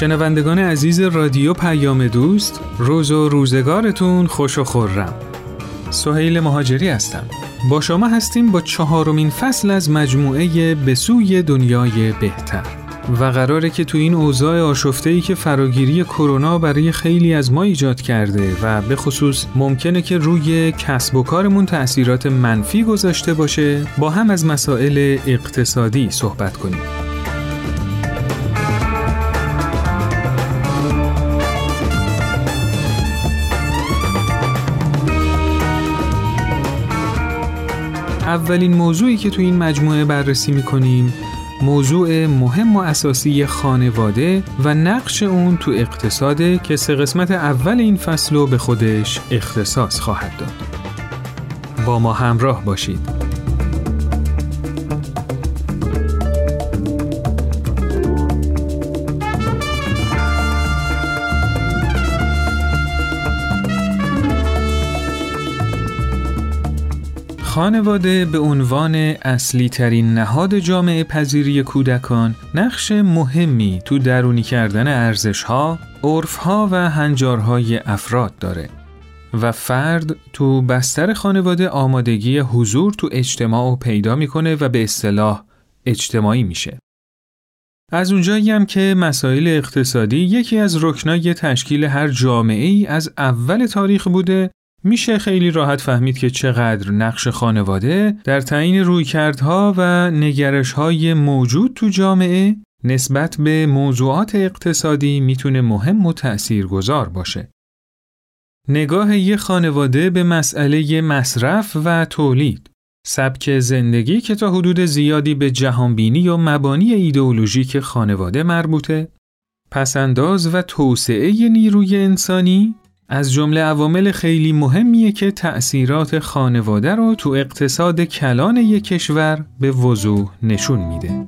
شنوندگان عزیز رادیو پیام دوست روز و روزگارتون خوش و خورم. سهیل مهاجری هستم. با شما هستیم با چهارمین فصل از مجموعه به سوی دنیای بهتر. و قراره که تو این اوضاع آشفته ای که فراگیری کرونا برای خیلی از ما ایجاد کرده و به خصوص ممکنه که روی کسب و کارمون تأثیرات منفی گذاشته باشه با هم از مسائل اقتصادی صحبت کنیم. اولین موضوعی که تو این مجموعه بررسی می‌کنیم موضوع مهم و اساسی خانواده و نقش اون تو اقتصاده که سه قسمت اول این فصل رو به خودش اختصاص خواهد داد. با ما همراه باشید. خانواده به عنوان اصلی ترین نهاد جامعه پذیری کودکان نقش مهمی تو درونی کردن ارزش ها، عرف ها و هنجارهای افراد داره و فرد تو بستر خانواده آمادگی حضور تو اجتماع و پیدا می‌کنه و به اصطلاح اجتماعی میشه. از اونجایی هم که مسائل اقتصادی یکی از رکنای تشکیل هر جامعه ای از اول تاریخ بوده میشه خیلی راحت فهمید که چقدر نقش خانواده در تعیین رویکردها و نگرشهای موجود تو جامعه نسبت به موضوعات اقتصادی می‌تونه مهم و تأثیر گذار باشه. نگاه یه خانواده به مسئله مصرف و تولید سبک زندگی که تا حدود زیادی به جهانبینی و مبانی ایدئولوژیک خانواده مربوطه پسنداز و توسعه نیروی انسانی از جمله عوامل خیلی مهمیه که تأثیرات خانواده رو تو اقتصاد کلان یک کشور به وضوح نشون میده.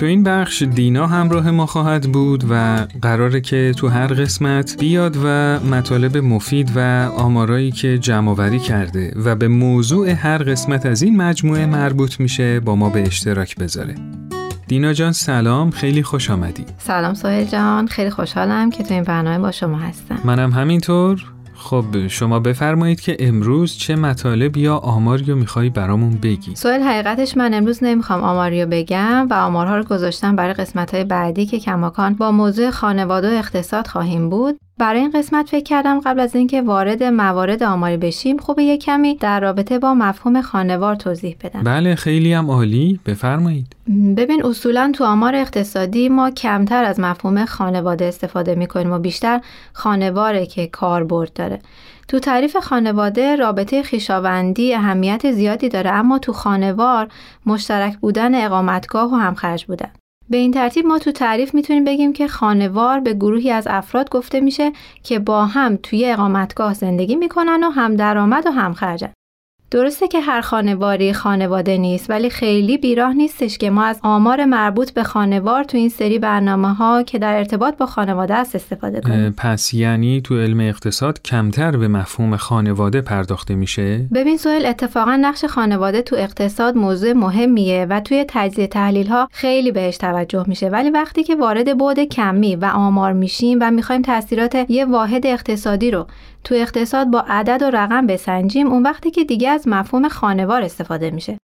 تو این بخش دینا همراه ما خواهد بود و قراره که تو هر قسمت بیاد و مطالب مفید و آمارایی که جمعآوری کرده و به موضوع هر قسمت از این مجموعه مربوط میشه با ما به اشتراک بذاره. دینا جان سلام خیلی خوش آمدی. سلام سوهل جان خیلی خوشحالم که تو این برنامه با شما هستم. منم همینطور خب شما بفرمایید که امروز چه مطالب یا آماری رو میخوایی برامون بگی؟ سوال حقیقتش من امروز نمی‌خوام آماری رو بگم و آمارها رو گذاشتم برای قسمت های بعدی که کماکان با موضوع خانواده و اقتصاد خواهیم بود. برای این قسمت فکر کردم قبل از اینکه وارد موارد آماری بشیم خوب یه کمی در رابطه با مفهوم خانوار توضیح بدم. بله خیلی هم عالی. بفرمایید. ببین اصولا تو آمار اقتصادی ما کمتر از مفهوم خانواده استفاده می‌کنیم و بیشتر خانواره که کاربرد داره. تو تعریف خانواده رابطه خیشاوندی اهمیت زیادی داره اما تو خانوار مشترک بودن اقامتگاه و همخرج بودن. به این ترتیب ما تو تعریف می‌تونیم بگیم که خانوار به گروهی از افراد گفته میشه که با هم توی اقامتگاه زندگی می‌کنن و هم درآمد و هم خرجن. درسته که هر خانواری خانواده نیست ولی خیلی بیراه نیستش که ما از آمار مربوط به خانوار تو این سری برنامه ها که در ارتباط با خانواده است استفاده کنیم. پس یعنی تو علم اقتصاد کمتر به مفهوم خانواده پرداخته میشه؟ ببین سوال اتفاقا نقش خانواده تو اقتصاد موضوع مهمیه و توی تجزیه تحلیل ها خیلی بهش توجه میشه. ولی وقتی که وارد بعد کمی و آمار میشیم و می‌خوایم تاثیرات یه واحد اقتصادی رو تو اقتصاد با عدد و رقم بسنجیم اون وقتی که دیگه از مفهوم خانوار استفاده میشه.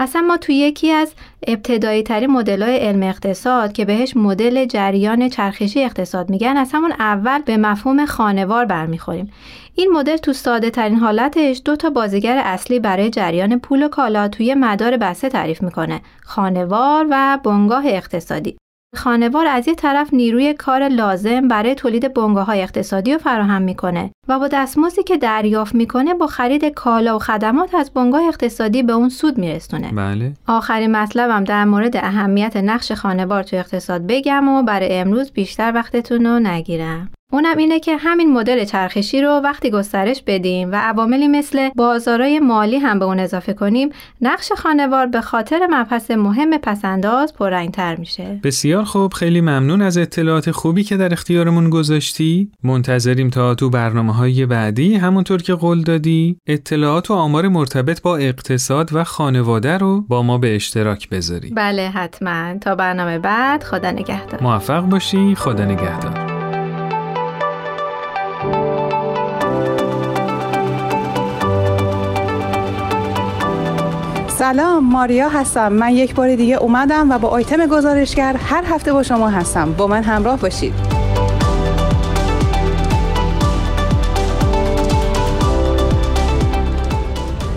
اصلا ما توی یکی از ابتدایی ترین مدل های علم اقتصاد که بهش مدل جریان چرخشی اقتصاد میگن از همون اول به مفهوم خانوار برمیخوریم. این مدل تو ساده ترین حالتش دو تا بازیگر اصلی برای جریان پول و کالا توی مدار بسته تعریف می‌کنه خانوار و بنگاه اقتصادی. خانوار از یک طرف نیروی کار لازم برای تولید بنگاه های اقتصادی رو فراهم می‌کنه و با دستمزدی که دریافت می‌کنه با خرید کالا و خدمات از بنگاه اقتصادی به اون سود میرسونه. بله. آخرین مطلبم در مورد اهمیت نقش خانوار تو اقتصاد بگم و برای امروز بیشتر وقتتون رو نگیرم. اونم اینه که همین مدل چرخشی رو وقتی گسترش بدیم و عواملی مثل بازارای مالی هم به اون اضافه کنیم نقش خانوار به خاطر مبحث مهم پسنداز پررنگتر میشه. بسیار خوب خیلی ممنون از اطلاعات خوبی که در اختیارمون گذاشتی. منتظریم تا تو برنامه های بعدی همونطور که قول دادی اطلاعات و آمار مرتبط با اقتصاد و خانواده رو با ما به اشتراک بذاری. بله حتما. تا برنامه بعد خدا نگهدار. موفق باشی خدا نگهدار. سلام ماریا هستم. من یک بار دیگه اومدم و با آیتم گزارشگر هر هفته با شما هستم. با من همراه باشید.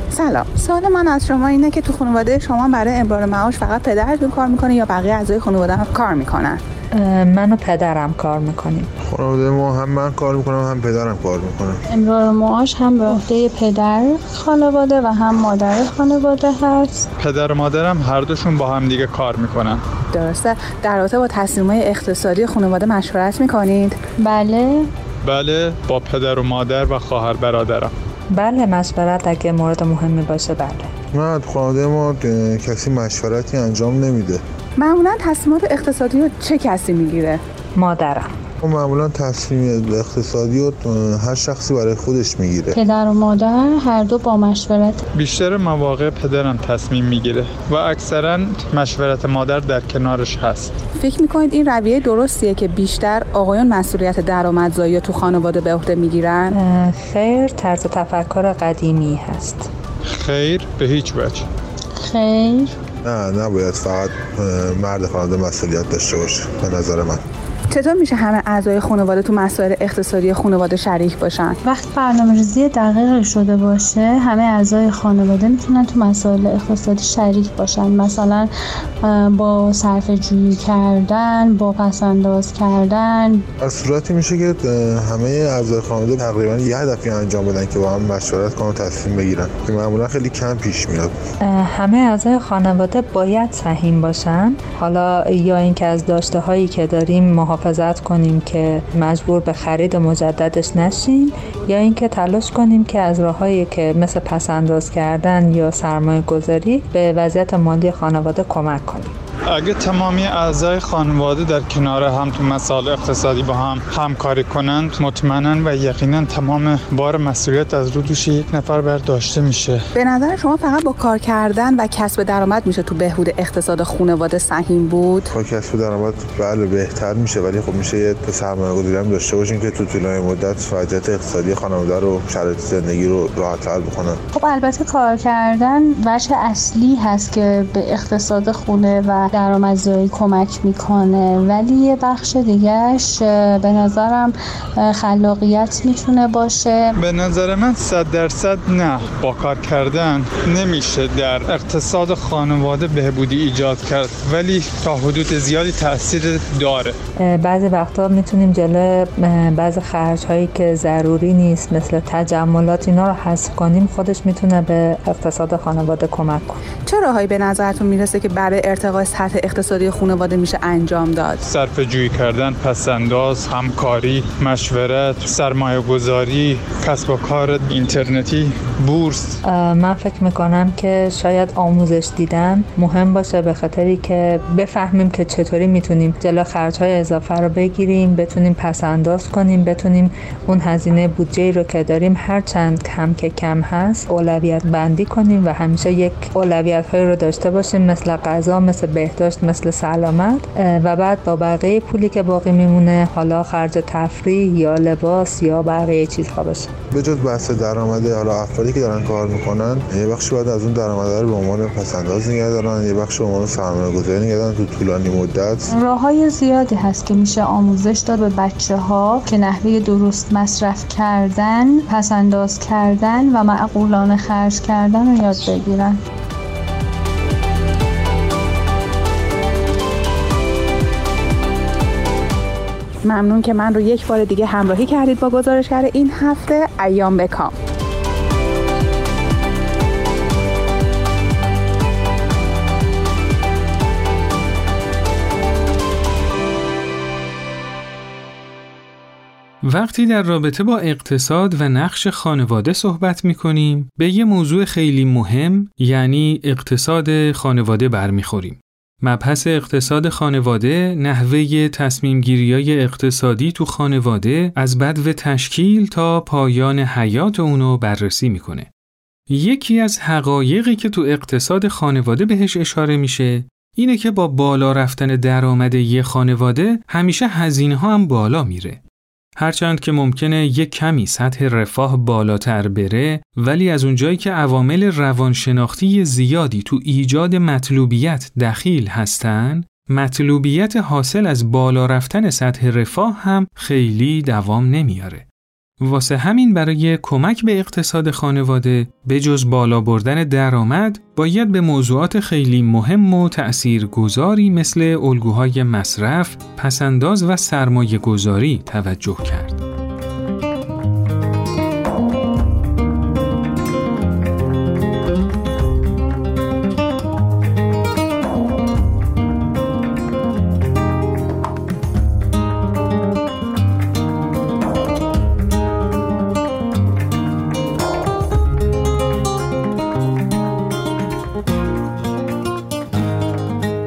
سلام. سوال من از شما اینه که تو خانواده شما برای امرار معاش فقط پدرتون کار می‌کنه یا بقیه اعضای خانواده هم کار می‌کنن؟ من و پدرم کار می‌کنیم. خانواده ما هم من کار می‌کنم هم پدرم کار می‌کنم امرار معاش هم به عهده پدر خانواده و هم مادر خانواده هست. پدر و مادرم هر دوشون با هم دیگه کار می‌کنن. درسته. در رابطه با تصمیمات اقتصادی خانواده مشورت می‌کنید؟ بله. بله با پدر و مادر و خواهر برادرم. بله مشورت اگه مورد مهمی باشه بله. نه خانواده ما کسی مشورتی انجام نمیده. معمولا تصمیمات اقتصادی رو چه کسی می‌گیره؟ مادرم. ما معمولا تصمیم اقتصادی رو هر شخصی برای خودش می‌گیره. پدر و مادر هر دو با مشورت. بیشتر مواقع پدرم تصمیم می‌گیره و اکثرا مشورت مادر در کنارش هست. فکر می‌کنید این رویه درستیه که بیشتر آقایان مسئولیت درآمدزایی تو خانواده به عهده می‌گیرن؟ خیر طرز تفکر قدیمی هست. خیر به هیچ وجه. خیر. نه نباید فقط مرد خانواده مسئولیت داشته باشه به نظر من. چطور میشه همه اعضای خانواده تو مسائل اقتصادی خانواده شریک باشن؟ وقتی برنامه ریزی دقیق شده باشه همه اعضای خانواده می‌تونن تو مسائل اقتصادی شریک باشن. مثلا با صرف جویی کردن با پسنداز کردن. از صورتی میشه که همه اعضای خانواده تقریبا یه هدفی انجام بدن که با هم مشورت کنن و تصمیم بگیرن. که معمولا خیلی کم پیش میاد. همه اعضای خانواده باید سهیم باشن. حالا یا اینکه از داشته هایی که داریم محافظت کنیم که مجبور به خرید مجددش نشیم یا اینکه تلاش کنیم که از راههایی که مثل پسنداز کردن یا سرمایه گذاری به وضعیت مالی خانواده کمک کنیم. اگه تمامی اعضای خانواده در کنار هم تو مسائل اقتصادی با هم همکاری کنند مطمئنا و یقینا تمام بار مسئولیت از رو دوش یک نفر برداشته میشه. به نظر شما فقط با کار کردن و کسب درآمد میشه تو بهبود اقتصاد خانواده سهیم بود؟ با کسب درآمد بله بهتر میشه ولی خب میشه یه سرمایه گذاری هم داشته باشیم که تو طولانی مدت وضعیت اقتصادی خانواده رو شرایط زندگی رو راحت‌تر بکنن. خب البته کار کردن وجه اصلی هست که به اقتصاد خونه و درآمدزایی کمک می‌کنه. ولی یه بخش دیگهش به نظرم خلاقیت می‌تونه باشه. به نظر من صد درصد نه. با کار کردن نمیشه در اقتصاد خانواده بهبودی ایجاد کرد. ولی تا حدود زیادی تاثیر داره. بعضی وقتا می‌تونیم جلو بعضی خرج هایی که ضروری نیست مثل تجملات اینا رو حذف کنیم خودش می‌تونه به اقتصاد خانواده کمک کنه. چه راههایی به نظرتون می‌رسه که برای ارتقای سطح اقتصادی خانواده میشه انجام داد. صرف جویی کردن پسنداز همکاری مشورت سرمایه گذاری کسب و کار اینترنتی بورس. من فکر می‌کنم که شاید آموزش دیدن مهم باشه به خاطری که بفهمیم که چطوری می‌تونیم جلو خرج های اضافه رو بگیریم بتونیم پس انداز کنیم بتونیم اون هزینه بودجه رو که داریم هر چند کم که کم هست اولویت بندی کنیم و همیشه یک اولویت های رو داشته باشیم مثل غذا مثل بهداشت مثل سلامت و بعد با بقیه پولی که باقی میمونه حالا خرج تفریح یا لباس یا بقیه چیزها باشه. به جز بحث درآمد حالا افرادی که دارن کار می‌کنن یه بخشی باید از اون درآمد رو به عنوان پسنداز نگه دارن یه بخش به عنوان سرمایه گذاری نگه دارن تو طولانی مدت. راه های زیادی هست که میشه آموزش داد به بچه ها که نحوه درست مصرف کردن پسنداز کردن و معقولانه خرج کردن رو یاد بگیرن. ممنون که من رو یک بار دیگه همراهی کردید با گزارشگر این هفته ایام بکام وقتی در رابطه با اقتصاد و نقش خانواده صحبت می کنیم به یه موضوع خیلی مهم یعنی اقتصاد خانواده برمیخوریم. مبحث اقتصاد خانواده نحوه تصمیم گیری اقتصادی تو خانواده از بدو تشکیل تا پایان حیات اونو بررسی می‌کنه. یکی از حقایقی که تو اقتصاد خانواده بهش اشاره میشه اینه که با بالا رفتن درآمد یه خانواده همیشه هزینه هم بالا میره. هرچند که ممکنه یک کمی سطح رفاه بالاتر بره ولی از اونجایی که عوامل روانشناختی زیادی تو ایجاد مطلوبیت دخیل هستن مطلوبیت حاصل از بالا رفتن سطح رفاه هم خیلی دوام نمیاره. واسه همین برای کمک به اقتصاد خانواده به جز بالا بردن درآمد باید به موضوعات خیلی مهم و تأثیر گذاری مثل الگوهای مصرف، پسنداز و سرمایه گذاری توجه کرد.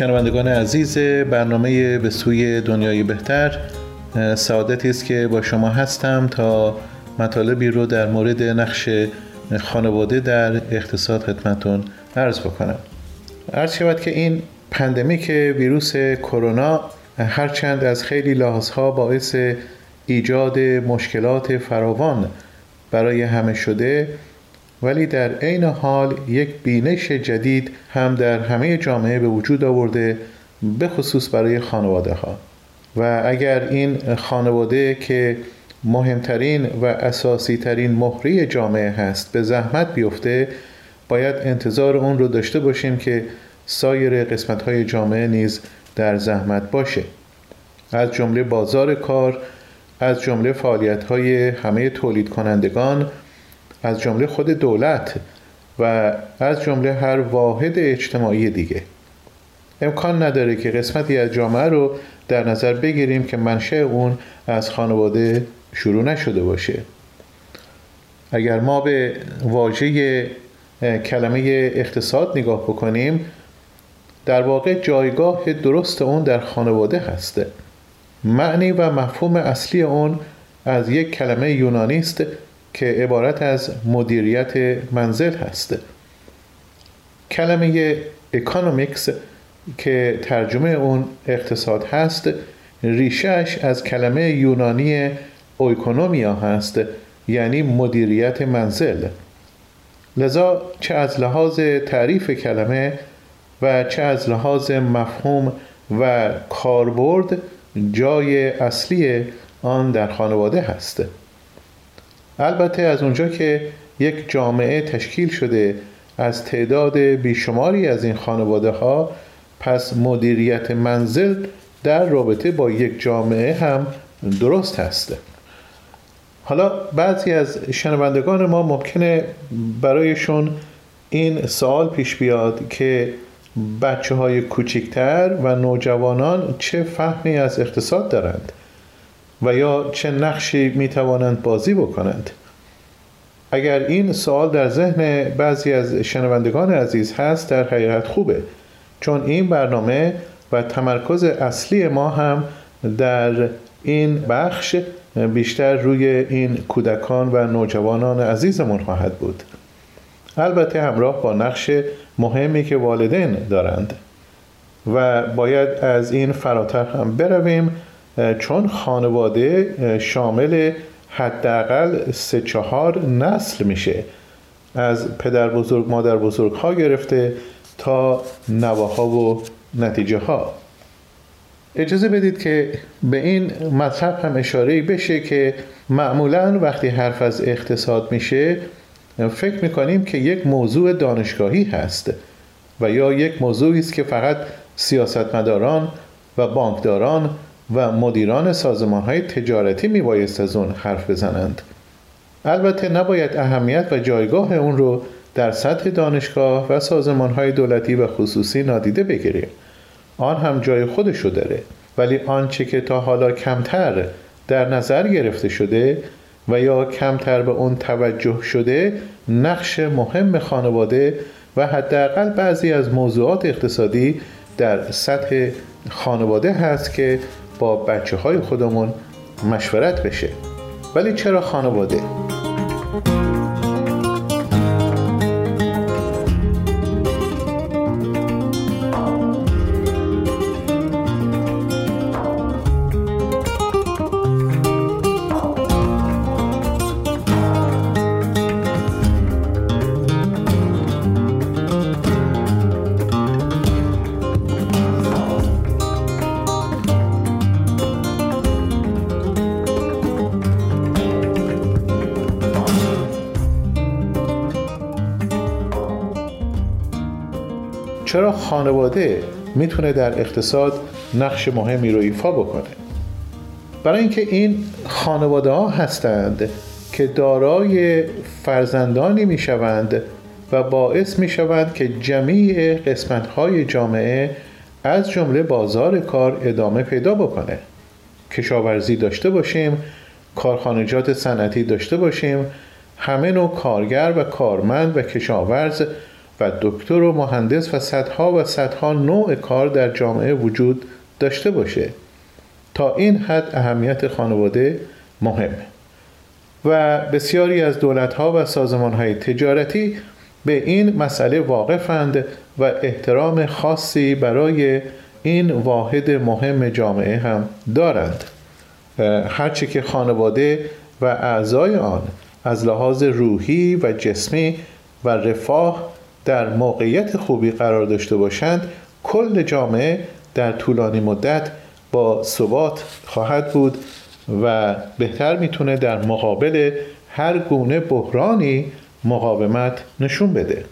شنوندگان عزیز برنامه به سوی دنیای بهتر سعادتی است که با شما هستم تا مطالبی رو در مورد نقش خانواده در اقتصاد خدمتون عرض بکنم. عرض شود که این پندمیک ویروس کرونا هرچند از خیلی لحاظها باعث ایجاد مشکلات فراوان برای همه شده ولی در عین حال یک بینش جدید هم در همه جامعه به وجود آورده به خصوص برای خانواده ها و اگر این خانواده که مهمترین و اساسی ترین مهری جامعه هست به زحمت بیفته باید انتظار اون رو داشته باشیم که سایر قسمت های جامعه نیز در زحمت باشه. از جمله بازار کار از جمله فعالیت های همه تولید کنندگان از جمله خود دولت و از جمله هر واحد اجتماعی دیگه. امکان نداره که قسمتی از جامعه رو در نظر بگیریم که منشه اون از خانواده شروع نشده باشه. اگر ما به واژه کلمه اقتصاد نگاه بکنیم در واقع جایگاه درست اون در خانواده هسته معنی و مفهوم اصلی اون از یک کلمه یونانی است. که عبارت از مدیریت منزل هست. کلمه economics که ترجمه اون اقتصاد هست ریشش از کلمه یونانی اویکونومیا هست یعنی مدیریت منزل. لذا چه از لحاظ تعریف کلمه و چه از لحاظ مفهوم و کاربرد جای اصلی آن در خانواده هست. البته از اونجا که یک جامعه تشکیل شده از تعداد بیشماری از این خانواده ها پس مدیریت منزل در رابطه با یک جامعه هم درست هست حالا بعضی از شنوندگان ما ممکنه برایشون این سوال پیش بیاد که بچه های کوچکتر و نوجوانان چه فهمی از اقتصاد دارند. و یا چه نقشی می توانند بازی بکنند. اگر این سوال در ذهن بعضی از شنوندگان عزیز هست در حقیقت خوبه چون این برنامه و تمرکز اصلی ما هم در این بخش بیشتر روی این کودکان و نوجوانان عزیزمون خواهد بود. البته همراه با نقش مهمی که والدین دارند. و باید از این فراتر هم برویم چون خانواده شامل حداقل سه چهار نسل میشه. از پدر بزرگ مادر بزرگ ها گرفته تا نواها و نتیجه ها اجازه بدید که به این مطلب هم اشاره بشه که معمولا وقتی حرف از اقتصاد میشه فکر می‌کنیم که یک موضوع دانشگاهی هست و یا یک موضوعی است که فقط سیاستمداران و بانکداران و مدیران سازمان های تجارتی میبایست از اون حرف بزنند. البته نباید اهمیت و جایگاه اون رو در سطح دانشگاه و سازمان های دولتی و خصوصی نادیده بگیریم. آن هم جای خودشو داره. ولی آنچه که تا حالا کمتر در نظر گرفته شده و یا کمتر به اون توجه شده نقش مهم خانواده و حداقل بعضی از موضوعات اقتصادی در سطح خانواده هست که با بچه های خودمون مشورت بشه ولی چرا خانواده؟ خانواده می‌تونه در اقتصاد نقش مهمی رو ایفا بکنه. برای اینکه این خانواده ها هستند که دارای فرزندانی می‌شوند و باعث می‌شوند که جمیع قسمت های جامعه از جمله بازار کار ادامه پیدا بکنه. کشاورزی داشته باشیم کارخانجات صنعتی داشته باشیم همه نوع کارگر و کارمند و کشاورز و دکتر و مهندس و صدها و صدها نوع کار در جامعه وجود داشته باشه. تا این حد اهمیت خانواده مهمه و بسیاری از دولتها و سازمانهای تجارتی به این مسئله واقفند و احترام خاصی برای این واحد مهم جامعه هم دارند. هرچه که خانواده و اعضای آن از لحاظ روحی و جسمی و رفاه در موقعیت خوبی قرار داشته باشند کل جامعه در طولانی مدت با ثبات خواهد بود و بهتر می‌تونه در مقابل هر گونه بحرانی مقاومت نشون بده.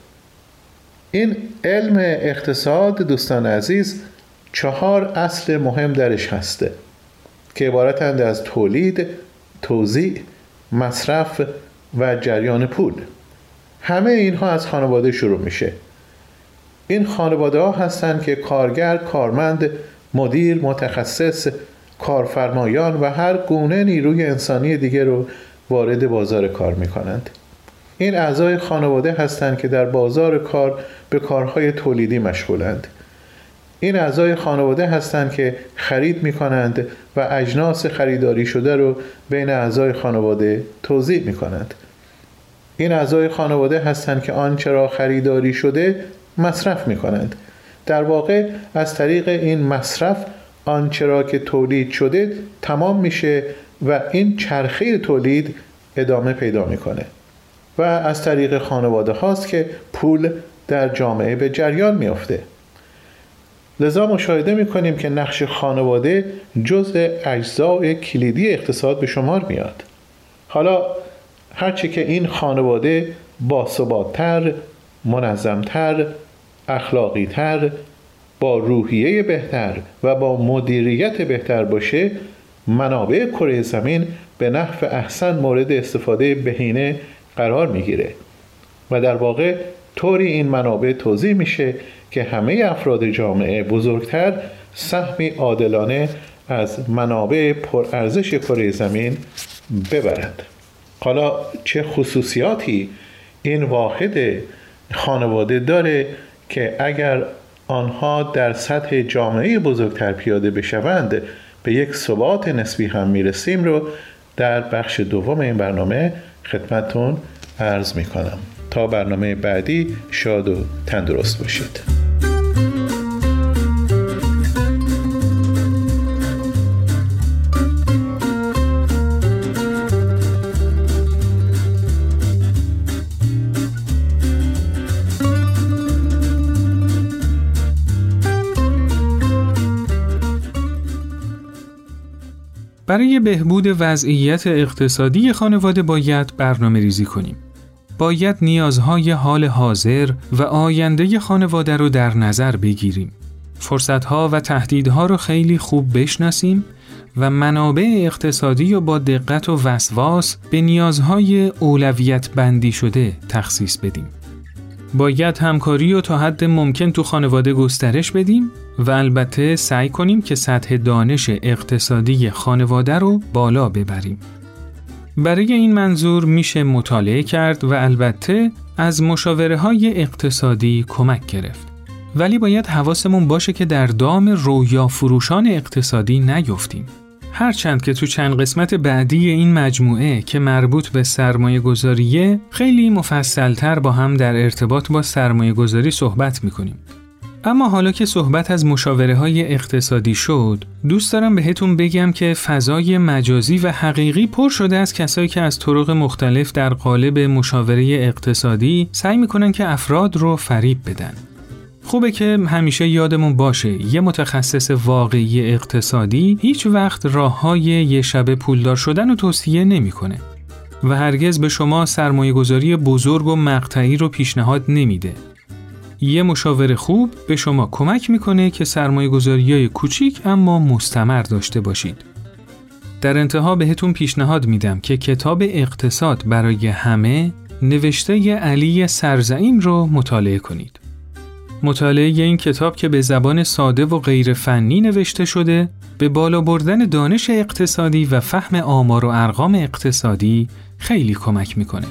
این علم اقتصاد دوستان عزیز چهار اصل مهم درش هسته که عبارتند از تولید، توزیع، مصرف و جریان پول. همه اینها از خانواده شروع میشه. این خانواده ها هستند که کارگر، کارمند، مدیر، متخصص، کارفرمایان و هر گونه نیروی انسانی دیگه رو وارد بازار کار می‌کنند. این اعضای خانواده هستند که در بازار کار به کارهای تولیدی مشغولند. این اعضای خانواده هستند که خرید می کنند و اجناس خریداری شده رو بین اعضای خانواده توضیح می کنند این اعضای خانواده هستند که آنچه را خریداری شده مصرف می کنند در واقع از طریق این مصرف آنچه را که تولید شده تمام میشه و این چرخه تولید ادامه پیدا می‌کنه. و از طریق خانواده هاست که پول در جامعه به جریان میافته. لذا مشاهده می‌کنیم که نقش خانواده جزء اجزای کلیدی اقتصاد به شمار میاد. حالا هرچه که این خانواده باثباتتر منظمتر اخلاقیتر با روحیه بهتر و با مدیریت بهتر باشه منابع کره زمین به نحو احسن مورد استفاده بهینه قرار می‌گیره. و در واقع طوری این منابع توضیح میشه که همه افراد جامعه بزرگتر سهمی عادلانه از منابع پرارزش کره زمین ببرند. حالا چه خصوصیاتی این واحد خانواده داره که اگر آنها در سطح جامعه بزرگتر پیاده بشوند به یک ثبات نسبی هم می‌رسیم رو در بخش دوم این برنامه خدمتون عرض می کنم تا برنامه بعدی شاد و تندرست باشید. برای بهبود وضعیت اقتصادی خانواده باید برنامه ریزی کنیم. باید نیازهای حال حاضر و آینده خانواده رو در نظر بگیریم. فرصتها و تهدیدها رو خیلی خوب بشناسیم و منابع اقتصادی رو با دقت و وسواس به نیازهای اولویت بندی شده تخصیص بدیم. باید همکاری و تا حد ممکن تو خانواده گسترش بدیم و البته سعی کنیم که سطح دانش اقتصادی خانواده رو بالا ببریم. برای این منظور میشه مطالعه کرد و البته از مشاوره های اقتصادی کمک گرفت. ولی باید حواسمون باشه که در دام رویا فروشان اقتصادی نیفتیم. هرچند که تو چند قسمت بعدی این مجموعه که مربوط به سرمایه گذاریه خیلی مفصلتر با هم در ارتباط با سرمایه گذاری صحبت می‌کنیم. اما حالا که صحبت از مشاوره های اقتصادی شد، دوست دارم بهتون بگم که فضای مجازی و حقیقی پر شده از کسایی که از طرق مختلف در قالب مشاوره اقتصادی سعی می‌کنن که افراد رو فریب بدن. خوبه که همیشه یادمون باشه یه متخصص واقعی اقتصادی هیچ وقت راه های یه شب پولدار شدن رو توصیه نمی‌کنه و هرگز به شما سرمایه گذاری بزرگ و مقطعی رو پیشنهاد نمیده. یه مشاور خوب به شما کمک می‌کنه که سرمایه گذاری های کوچیک اما مستمر داشته باشید. در انتها بهتون پیشنهاد میدم که کتاب اقتصاد برای همه نوشته علی سرزعیم رو مطالعه کنید. مطالعه این کتاب که به زبان ساده و غیر فنی نوشته شده به بالا بردن دانش اقتصادی و فهم آمار و ارقام اقتصادی خیلی کمک می‌کنه.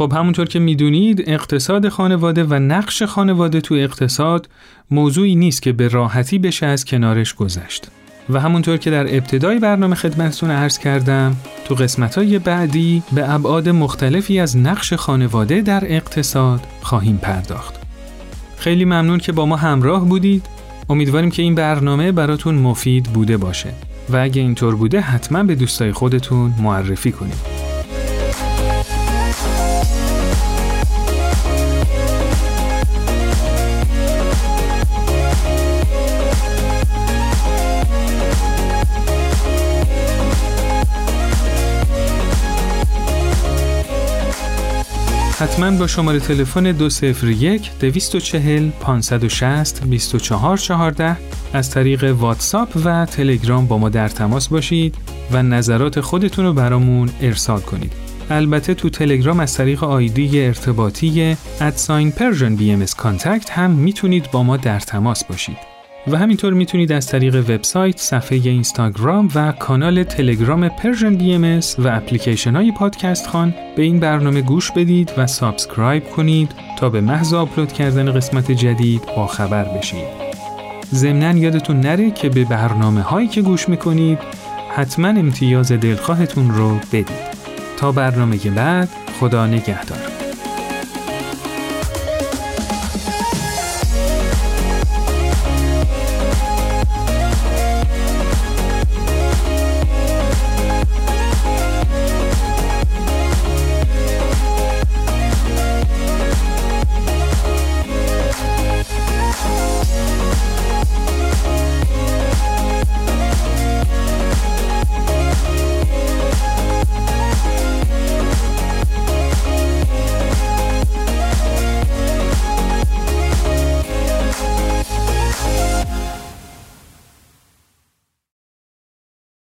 خب همونطور که می‌دونید اقتصاد خانواده و نقش خانواده تو اقتصاد موضوعی نیست که به راحتی بشه از کنارش گذشت. و همونطور که در ابتدای برنامه خدمتتون عرض کردم تو قسمتهای بعدی به ابعاد مختلفی از نقش خانواده در اقتصاد خواهیم پرداخت. خیلی ممنون که با ما همراه بودید. امیدواریم که این برنامه براتون مفید بوده باشه و اگه اینطور بوده حتما به دوستای خودتون معرفی کنید. حتما با شماره تلفن 201 240 560 2414 از طریق واتساپ و تلگرام با ما در تماس باشید و نظرات خودتون رو برامون ارسال کنید. البته تو تلگرام از طریق آیدی ارتباطی at sign Persian BM هم می‌تونید با ما در تماس باشید. و همینطور می‌تونید از طریق وبسایت، صفحه اینستاگرام و کانال تلگرام Persian BM و اپلیکیشن های پادکست خان به این برنامه گوش بدید و subscribe کنید تا به محض آپلود کردن قسمت جدید با خبر بشید. ضمنا یادتون نره که به برنامه هایی که گوش می‌کنید حتما امتیاز دلخواهتون رو بدید. تا برنامه بعد خدا نگهدار.